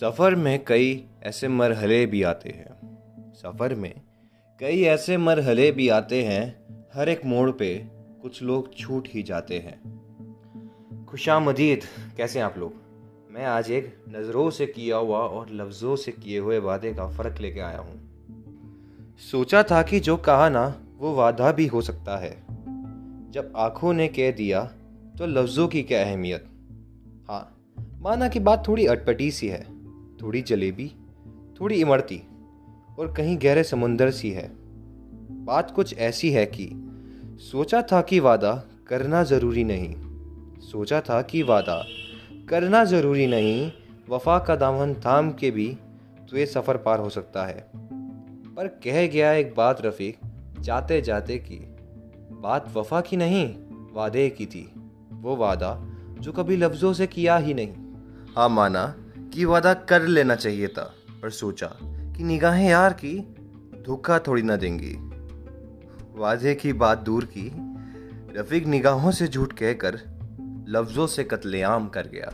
सफ़र में कई ऐसे मरहले भी आते हैं। सफ़र में कई ऐसे मरहले भी आते हैं, हर एक मोड़ पे कुछ लोग छूट ही जाते हैं। खुशा मजीद, कैसे हैं आप लोग? मैं आज एक नज़रों से किया हुआ और लफ्ज़ों से किए हुए वादे का फ़र्क लेके आया हूँ। सोचा था कि जो कहा ना, वो वादा भी हो सकता है। जब आँखों ने कह दिया तो लफ्ज़ों की क्या अहमियत? हाँ माना कि बात थोड़ी अटपटी सी है। थोड़ी जलेबी, थोड़ी इमरती और कहीं गहरे समुंदर सी है। बात कुछ ऐसी है कि सोचा था कि वादा करना ज़रूरी नहीं। सोचा था कि वादा करना ज़रूरी नहीं, वफा का दामन थाम के भी तो ये सफ़र पार हो सकता है। पर कह गया एक बात रफ़ीक जाते जाते की, बात वफा की नहीं, वादे की थी। वो वादा जो कभी लफ्ज़ों से किया ही नहीं। हाँ माना कि वादा कर लेना चाहिए था, पर सोचा कि निगाहें यार की, धोखा थोड़ी ना देंगी। वादे की बात दूर की, रफीक निगाहों से झूठ कहकर लफ्ज़ों से कत्लेआम कर गया।